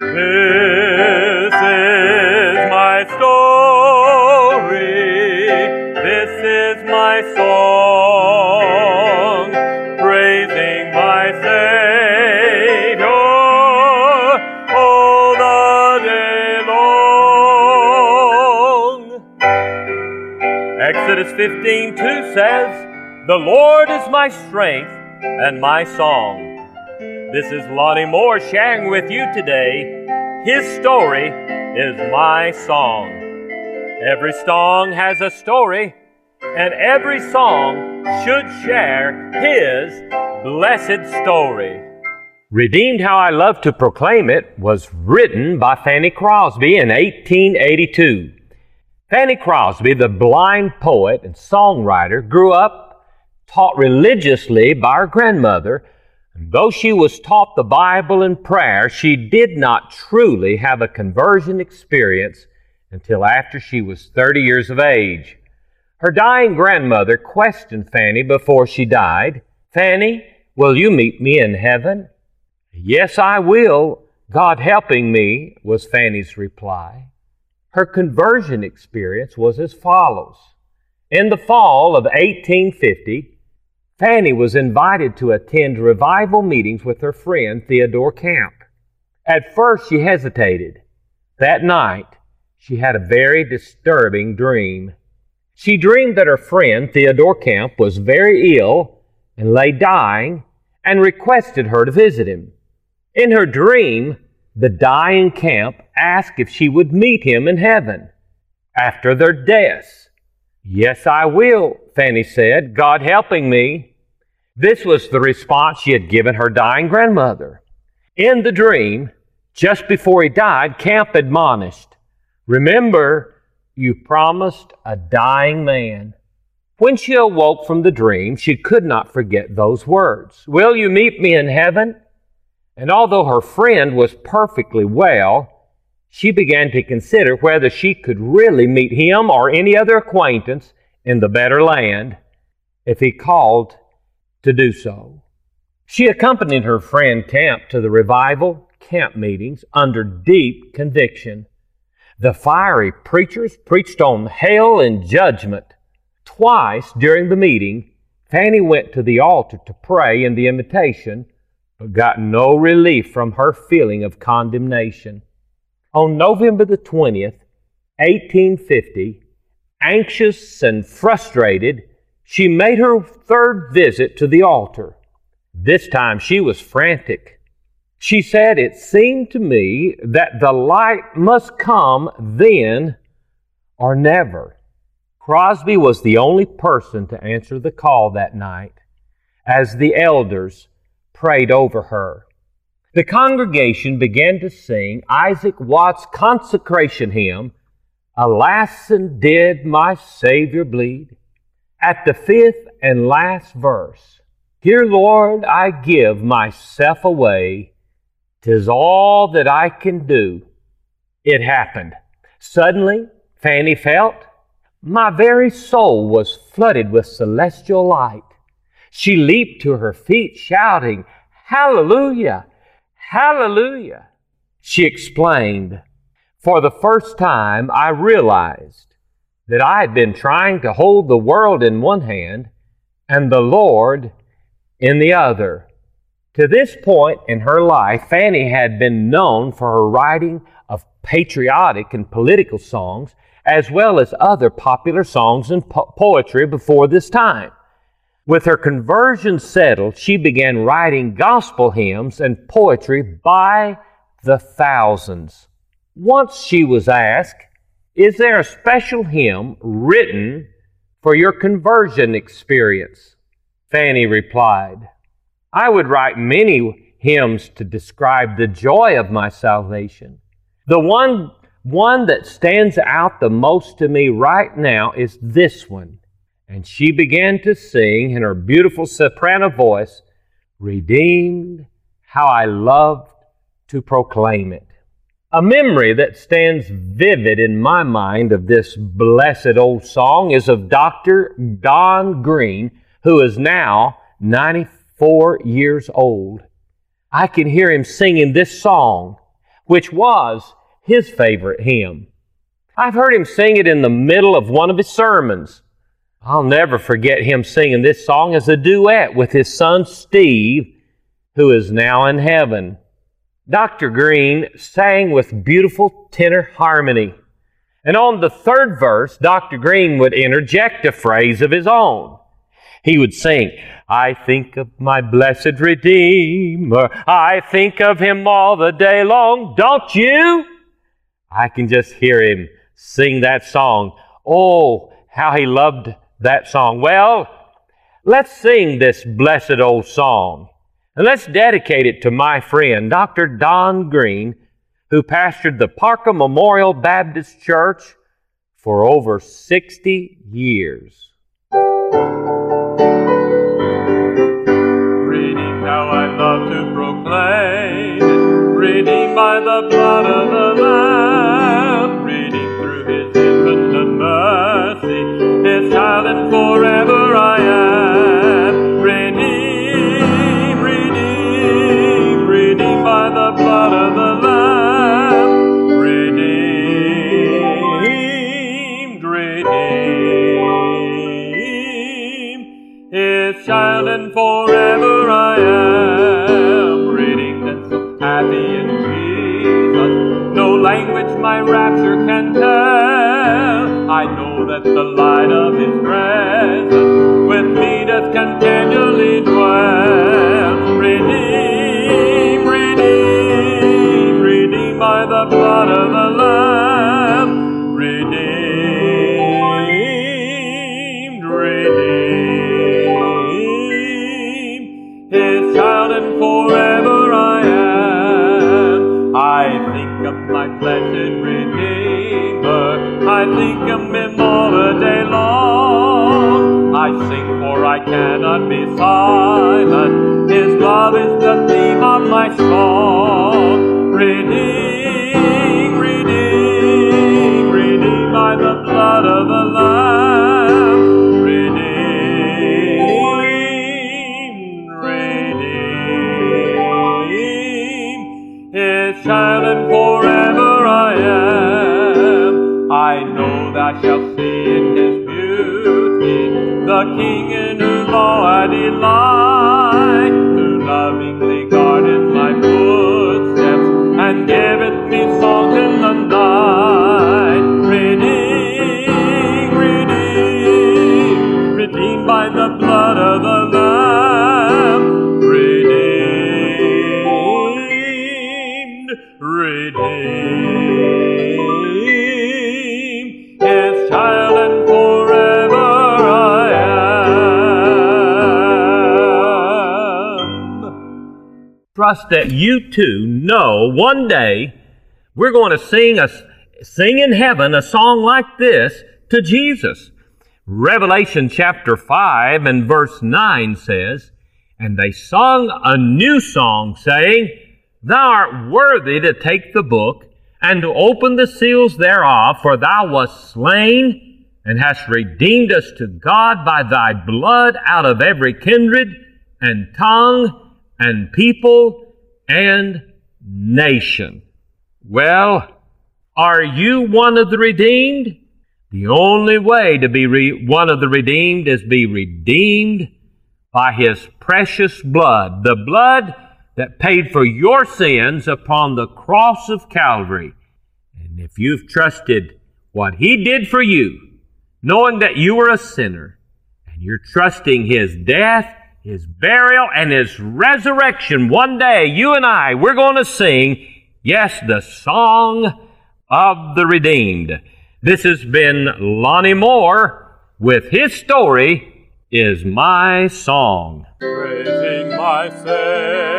This is my story. This is my song, praising my Savior all the day long. Exodus 15 2 says, The Lord is my strength and my song. This is Lonnie Moore sharing with you today. His story is my song. Every song has a story, and every song should share his blessed story. Redeemed How I Love to Proclaim It was written by Fanny Crosby in 1882. Fanny Crosby, the blind poet and songwriter, grew up taught religiously by her grandmother Though she was taught the Bible and prayer, she did not truly have a conversion experience until after she was 30 years of age. Her dying grandmother questioned Fanny before she died Fanny, will you meet me in heaven? Yes, I will, God helping me, was Fanny's reply. Her conversion experience was as follows. In the fall of 1850, Fanny was invited to attend revival meetings with her friend Theodore Camp. At first, she hesitated. That night, she had a very disturbing dream. She dreamed that her friend Theodore Camp was very ill and lay dying and requested her to visit him. In her dream, the dying Camp asked if she would meet him in heaven after their deaths. Yes, I will, Fanny said, God helping me. This was the response she had given her dying grandmother. In the dream, just before he died, Camp admonished, Remember, you promised a dying man. When she awoke from the dream, she could not forget those words Will you meet me in heaven? And although her friend was perfectly well, she began to consider whether she could really meet him or any other acquaintance in the better land if he called to do so. She accompanied her friend Camp to the revival camp meetings under deep conviction. The fiery preachers preached on hell and judgment. Twice during the meeting, Fanny went to the altar to pray in the invitation, but got no relief from her feeling of condemnation. On November the 20th, 1850, anxious and frustrated, she made her third visit to the altar. This time she was frantic. She said, It seemed to me that the light must come then or never. Crosby was the only person to answer the call that night as the elders prayed over her. The congregation began to sing Isaac Watts' consecration hymn, Alas, and did my Savior bleed? at the fifth and last verse. Here, Lord, I give myself away. Tis all that I can do. It happened. Suddenly, Fanny felt my very soul was flooded with celestial light. She leaped to her feet, shouting, Hallelujah! Hallelujah! She explained, For the first time, I realized that I had been trying to hold the world in one hand and the Lord in the other. To this point in her life, Fanny had been known for her writing of patriotic and political songs, as well as other popular songs and po- poetry before this time. With her conversion settled, she began writing gospel hymns and poetry by the thousands. Once she was asked is there a special hymn written for your conversion experience? Fanny replied, I would write many hymns to describe the joy of my salvation. The one, one that stands out the most to me right now is this one. And she began to sing in her beautiful soprano voice, Redeemed, how I loved to proclaim it. A memory that stands vivid in my mind of this blessed old song is of Dr. Don Green, who is now 94 years old. I can hear him singing this song which was his favorite hymn. I've heard him sing it in the middle of one of his sermons. I'll never forget him singing this song as a duet with his son Steve, who is now in heaven. Dr. Green sang with beautiful tenor harmony. And on the third verse, Dr. Green would interject a phrase of his own. He would sing, I think of my blessed Redeemer. I think of him all the day long. Don't you? I can just hear him sing that song. Oh, how he loved that song. Well, let's sing this blessed old song. And let's dedicate it to my friend, Dr. Don Green, who pastored the Parker Memorial Baptist Church for over 60 years. Reading how I love to proclaim reading by the blood of the child and forever I am. Reading so happy in Jesus, no language my rapture can tell. I know that the light of His my blessed Redeemer. I think of Him all the day long. I sing for I cannot be silent. His love is the theme of my song. Redeem, I know thou shalt see in His beauty the King in whose law I delight, who lovingly guardeth my footsteps and giveth me songs in the night. Redeem, redeem, redeemed by the blood of the Lamb. Trust that you too know one day we're going to sing a sing in heaven a song like this to Jesus. Revelation chapter 5 and verse 9 says, And they sung a new song, saying, Thou art worthy to take the book and to open the seals thereof, for thou wast slain and hast redeemed us to God by thy blood out of every kindred and tongue and people and nation. Well, are you one of the redeemed? The only way to be re- one of the redeemed is be redeemed by his precious blood, the blood that paid for your sins upon the cross of Calvary. And if you've trusted what he did for you, knowing that you were a sinner, and you're trusting his death, his burial, and his resurrection, one day you and I, we're going to sing, yes, the song of the redeemed. This has been Lonnie Moore with his story is my song. praising my.